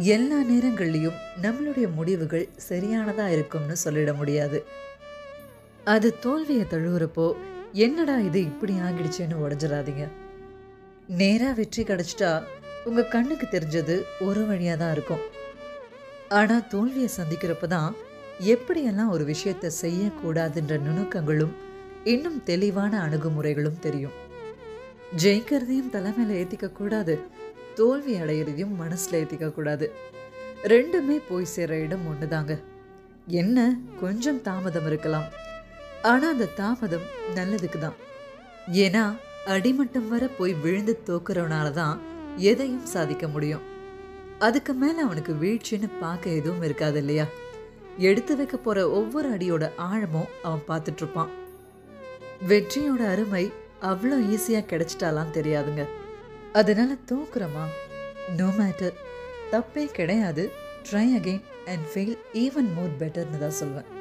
எல்லா நேரங்கள்லையும் நம்மளுடைய முடிவுகள் சரியானதா இருக்கும்னு சொல்லிட முடியாது. அது தோல்வியை தழுவுறப்போ என்னடா இது இப்படி ஆகிடுச்சேன்னு உடஞ்சிடாதீங்க. நேரா வெற்றி கிடைச்சிட்டா உங்க கண்ணுக்கு தெரிஞ்சது ஒரு வழியா தான் இருக்கும். ஆனா தோல்வியை சந்திக்கிறப்ப தான் எப்படியெல்லாம் ஒரு விஷயத்தை செய்யக்கூடாதுன்ற நுணுக்கங்களும் இன்னும் தெளிவான அணுகுமுறைகளும் தெரியும். ஜெயிக்கிறதையும் தலைமையில ஏத்திக்க கூடாது. தோல்வி அடையிறதையும் மனசுல ஏத்திக்க கூடாது ரெண்டுமே போய் சேர இடம் ஒண்ணுதாங்க. என்ன கொஞ்சம் தாமதம் இருக்கலாம். ஆனா அந்த தாமதம் நல்லதுக்கு தான் ஏன்னா அடிமட்டம் வர போய் விழுந்து தோக்குறவனால தான் எதையும் சாதிக்க முடியும். அதுக்கு மேல அவனுக்கு வீழ்ச்சின்னு பார்க்க எதுவும் இருக்காது இல்லையா? எடுத்து வைக்க போற ஒவ்வொரு அடியோட ஆழமும் அவன் பார்த்துட்ருப்பான் வெற்றியோட அருமை அவ்வளோ ஈஸியாக கிடைச்சிட்டாலாம் தெரியாதுங்க. அதனால தூக்குறோமா? நோ மேட்டர் தப்பே கிடையாது. Try again and fail even more பெட்டர்னு தான் சொல்வேன்.